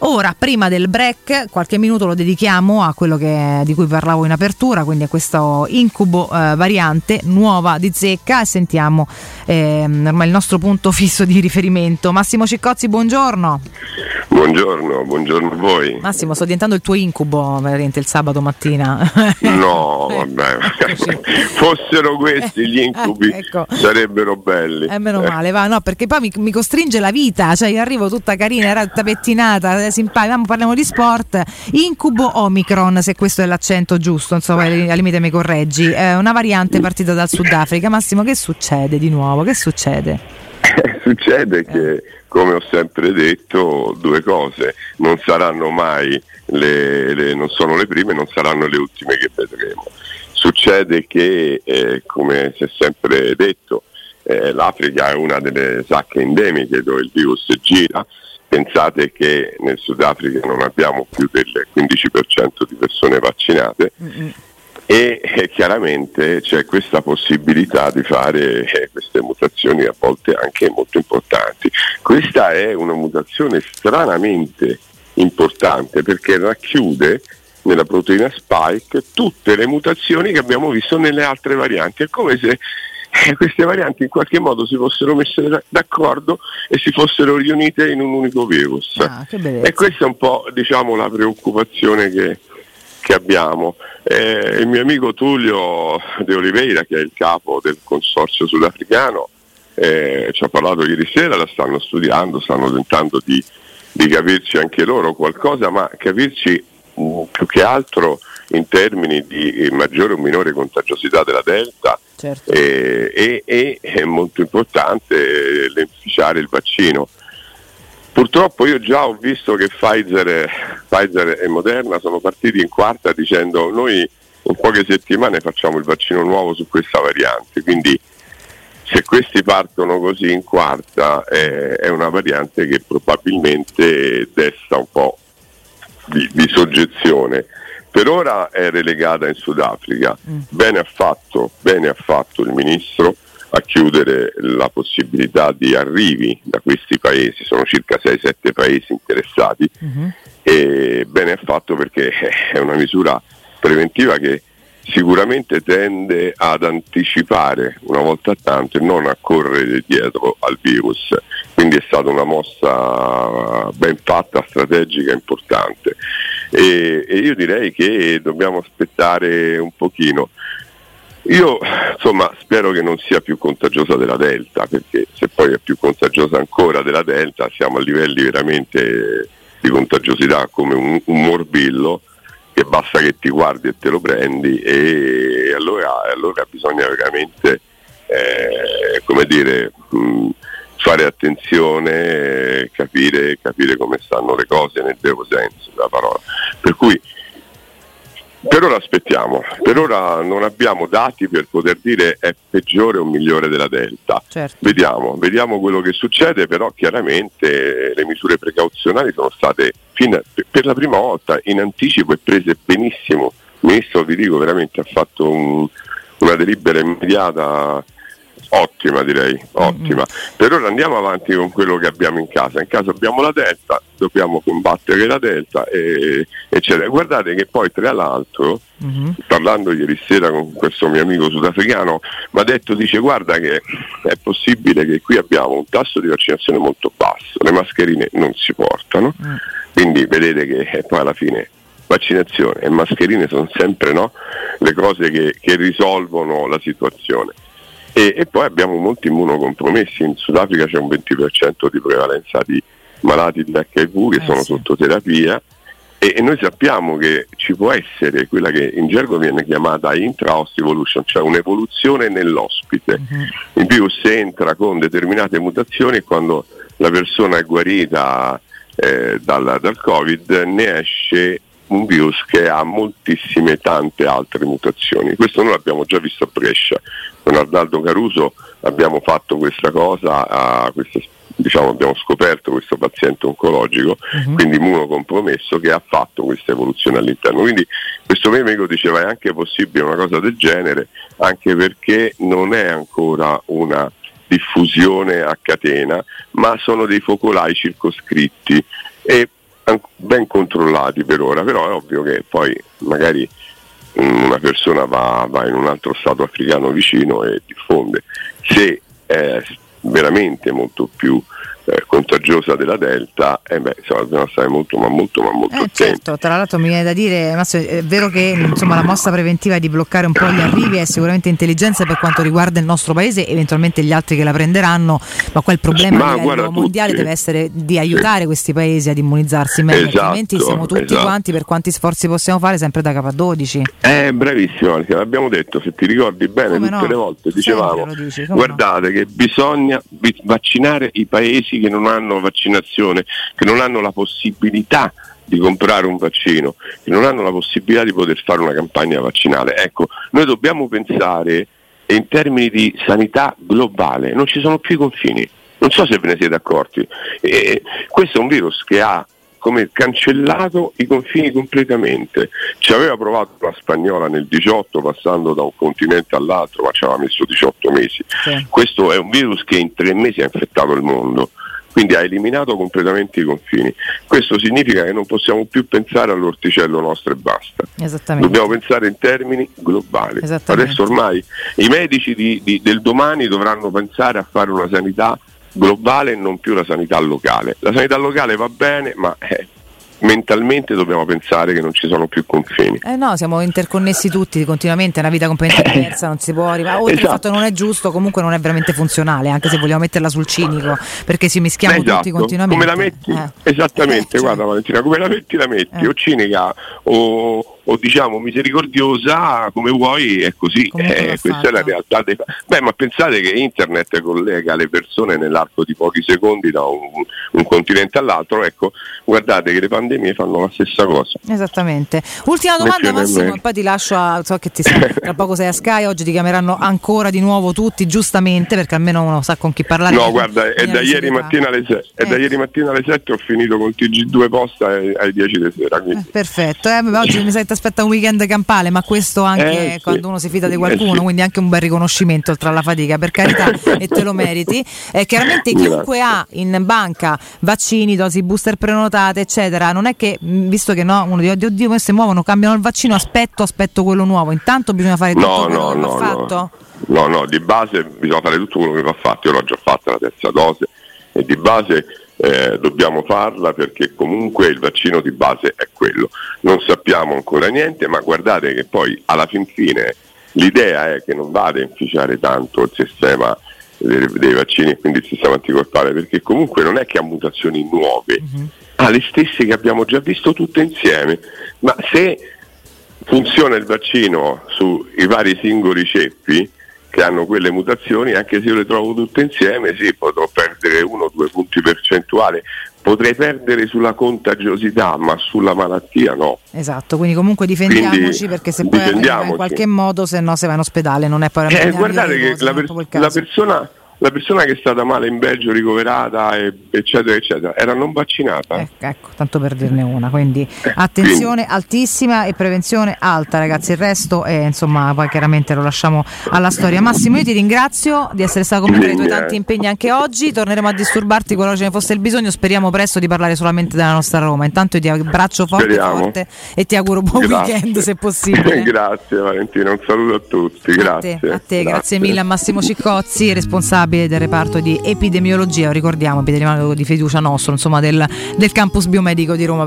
Ora, prima del break, qualche minuto lo dedichiamo a quello che, di cui parlavo in apertura, quindi a questo incubo eh, variante nuova di zecca e sentiamo eh, ormai il nostro punto fisso di riferimento. Massimo Ciccozzi, buongiorno. Buongiorno, buongiorno a voi. Massimo, sto diventando il tuo incubo veramente il sabato mattina. No, vabbè, fossero questi gli incubi ecco. sarebbero belli. Eh, meno eh. male, va, no, perché poi mi, mi, costringe la vita, cioè io arrivo tutta carina, era pettinata, simpatica, parliamo di sport. Incubo Omicron, se questo è l'accento giusto, insomma, al limite mi correggi. Eh, una variante partita dal Sudafrica. Massimo, che succede di nuovo? Che succede? succede che come ho sempre detto, due cose, non saranno mai le, le, non sono le prime, non saranno le ultime che vedremo. Succede che, eh, come si è sempre detto, eh, l'Africa è una delle sacche endemiche dove il virus gira. Pensate che nel Sudafrica non abbiamo più del 15% di persone vaccinate. Mm-hmm e eh, chiaramente c'è questa possibilità di fare eh, queste mutazioni a volte anche molto importanti. Questa è una mutazione stranamente importante perché racchiude nella proteina spike tutte le mutazioni che abbiamo visto nelle altre varianti. È come se queste varianti in qualche modo si fossero messe d'accordo e si fossero riunite in un unico virus. Ah, e questa è un po' diciamo, la preoccupazione che, che abbiamo. Eh, il mio amico Tullio De Oliveira, che è il capo del consorzio sudafricano, eh, ci ha parlato ieri sera, la stanno studiando, stanno tentando di, di capirci anche loro qualcosa, ma capirci mh, mm, più che altro in termini di maggiore o minore contagiosità della Delta certo. eh, e, e, è molto importante eh, l'inficiare il vaccino. Purtroppo io già ho visto che Pfizer, Pfizer, e Moderna sono partiti in quarta dicendo noi in poche settimane facciamo il vaccino nuovo su questa variante, quindi se questi partono così in quarta eh, è una variante che probabilmente desta un po' di, di soggezione. Per ora è relegata in Sudafrica, mm. bene, ha fatto, bene ha fatto il ministro a chiudere la possibilità di arrivi da questi paesi, sono circa 6-7 paesi interessati uh-huh. e bene è fatto perché è una misura preventiva che sicuramente tende ad anticipare una volta tanto e non a correre dietro al virus. Quindi è stata una mossa ben fatta, strategica, importante. E, e io direi che dobbiamo aspettare un pochino. Io insomma spero che non sia più contagiosa della Delta, perché se poi è più contagiosa ancora della Delta siamo a livelli veramente di contagiosità come un, un morbillo che basta che ti guardi e te lo prendi e allora, allora bisogna veramente eh, come dire, mh, fare attenzione, capire, capire come stanno le cose nel vero senso della parola. Per cui per ora aspettiamo, per ora non abbiamo dati per poter dire è peggiore o migliore della Delta. Certo. Vediamo, vediamo quello che succede, però chiaramente le misure precauzionali sono state a, per la prima volta in anticipo e prese benissimo. Il ministro vi dico veramente ha fatto un, una delibera immediata Ottima direi, ottima. Mm-hmm. Per ora andiamo avanti con quello che abbiamo in casa. In casa abbiamo la delta, dobbiamo combattere la delta, e, eccetera. Guardate che poi tra l'altro, mm-hmm. parlando ieri sera con questo mio amico sudafricano, mi ha detto, dice guarda che è possibile che qui abbiamo un tasso di vaccinazione molto basso, le mascherine non si portano, mm. quindi vedete che poi alla fine vaccinazione e mascherine sono sempre no, le cose che, che risolvono la situazione. E, e, poi abbiamo molti immunocompromessi, in Sudafrica c'è un 20% di prevalenza di malati di HIV che eh sono sì. sotto terapia e, e, noi sappiamo che ci può essere quella che in gergo viene chiamata intra-host evolution, cioè un'evoluzione nell'ospite. Uh-huh. Il virus entra con determinate mutazioni e quando la persona è guarita eh, dal, dal Covid ne esce un virus che ha moltissime tante altre mutazioni. Questo noi l'abbiamo già visto a Brescia. Con Arnaldo Caruso abbiamo fatto questa cosa, questa, diciamo, abbiamo scoperto questo paziente oncologico, uh-huh. quindi immunocompromesso, che ha fatto questa evoluzione all'interno. Quindi questo mio amico diceva è anche possibile una cosa del genere, anche perché non è ancora una diffusione a catena, ma sono dei focolai circoscritti e ben controllati per ora, però è ovvio che poi magari una persona va, va in un altro stato africano vicino e diffonde. Se è veramente molto più eh, contagiosa della Delta, eh beh, insomma, dobbiamo stare molto ma molto ma molto eh, attenti. Certo, tra l'altro mi viene da dire, Massimo, è vero che insomma, la mossa preventiva di bloccare un po' gli arrivi è sicuramente intelligenza per quanto riguarda il nostro paese eventualmente gli altri che la prenderanno, ma qua il problema Ma a livello mondiale tutti. deve essere di aiutare sì. questi paesi ad immunizzarsi meglio, Esatto, altrimenti siamo tutti esatto. quanti per quanti sforzi possiamo fare sempre da K12. Eh, bravissimo, perché l'abbiamo detto, se ti ricordi bene Come tutte no? le volte, dicevamo, dici, guardate che bisogna vaccinare i paesi che non hanno vaccinazione, che non hanno la possibilità di comprare un vaccino, che non hanno la possibilità di poter fare una campagna vaccinale. Ecco, noi dobbiamo pensare in termini di sanità globale, non ci sono più i confini. Non so se ve ne siete accorti. Eh, questo è un virus che ha come cancellato i confini completamente. Ci aveva provato la spagnola nel 18 passando da un continente all'altro, ma ci aveva messo 18 mesi. Sì. Questo è un virus che in tre mesi ha infettato il mondo. Quindi ha eliminato completamente i confini. Questo significa che non possiamo più pensare all'orticello nostro e basta. Dobbiamo pensare in termini globali. Adesso ormai i medici di- di- del domani dovranno pensare a fare una sanità globale e non più la sanità locale. La sanità locale va bene, ma eh, mentalmente dobbiamo pensare che non ci sono più confini. Eh no, siamo interconnessi tutti continuamente, è una vita completamente diversa, non si può arrivare. Oltre al Esatto. fatto che non è giusto, comunque non è veramente funzionale, anche se vogliamo metterla sul cinico, perché ci mischiamo tutti Esatto. continuamente. Come la metti? Eh. Esattamente, Eh, cioè, guarda Valentina, come la metti la metti, Eh. o cinica o, o diciamo misericordiosa, come vuoi, è così. Eh, questa è la fatto. realtà. Dei... Beh, ma pensate che internet collega le persone nell'arco di pochi secondi da un, un continente all'altro, ecco, guardate che le pandemie fanno la stessa cosa. Esattamente. Ultima domanda Massimo, poi ti lascio a, so che ti sei, tra poco sei a Sky, oggi ti chiameranno ancora di nuovo tutti, giustamente, perché almeno uno sa con chi parlare. No, guarda, è da, ieri alle è da Eh. ieri mattina alle 7 ho finito con TG2 posta ai, ai 10 di sera. quindi- Eh, Perfetto, eh, oggi mi ti aspetta un weekend campale, ma questo anche Eh, sì. quando uno si fida di Eh, qualcuno, sì. quindi anche un bel riconoscimento oltre alla fatica, per carità, e te lo meriti. Eh, chiaramente chiunque ha in banca vaccini, dosi booster prenotate, eccetera, non è che, visto che no, uno dice, oddio, oddio, si muovono, cambiano il vaccino, aspetto, aspetto quello nuovo. Intanto bisogna fare tutto No, quello no, che va no, fatto. no. No, no, di base bisogna fare tutto quello che va fatto, io l'ho già fatta la terza dose e di base eh, dobbiamo farla perché comunque il vaccino di base è quello. Non sappiamo ancora niente, ma guardate che poi alla fin fine l'idea è che non vada a inficiare tanto il sistema dei, dei vaccini e quindi il sistema anticorpale, perché comunque non è che ha mutazioni nuove, ha le stesse che abbiamo già visto tutte insieme, ma se funziona il vaccino sui vari singoli ceppi che hanno quelle mutazioni, anche se io le trovo tutte insieme, sì, potrò perdere uno o due punti percentuali, potrei perdere sulla contagiosità, ma sulla malattia no. Esatto, quindi comunque difendiamoci Quindi, perché se poi in qualche modo, se no se va in ospedale, non è poi Eh, una guardate via di che la, per- la persona, la persona che è stata male in Belgio, ricoverata, eccetera, eccetera, era non vaccinata. Ecco, ecco, tanto per dirne una, quindi attenzione altissima e prevenzione alta ragazzi, il resto è insomma poi chiaramente lo lasciamo alla storia. Massimo io ti ringrazio di essere stato con me tra i tuoi tanti impegni anche oggi, torneremo a disturbarti qualora ce ne fosse il bisogno, speriamo presto di parlare solamente della nostra Roma, intanto io ti abbraccio forte forte e ti auguro buon Grazie. weekend se possibile. grazie Valentina, un saluto a tutti, A grazie. te, a te, grazie mille a Massimo Ciccozzi, responsabile del reparto di epidemiologia, ricordiamo epidemiologo di fiducia nostro, insomma del, del campus biomedico di Roma.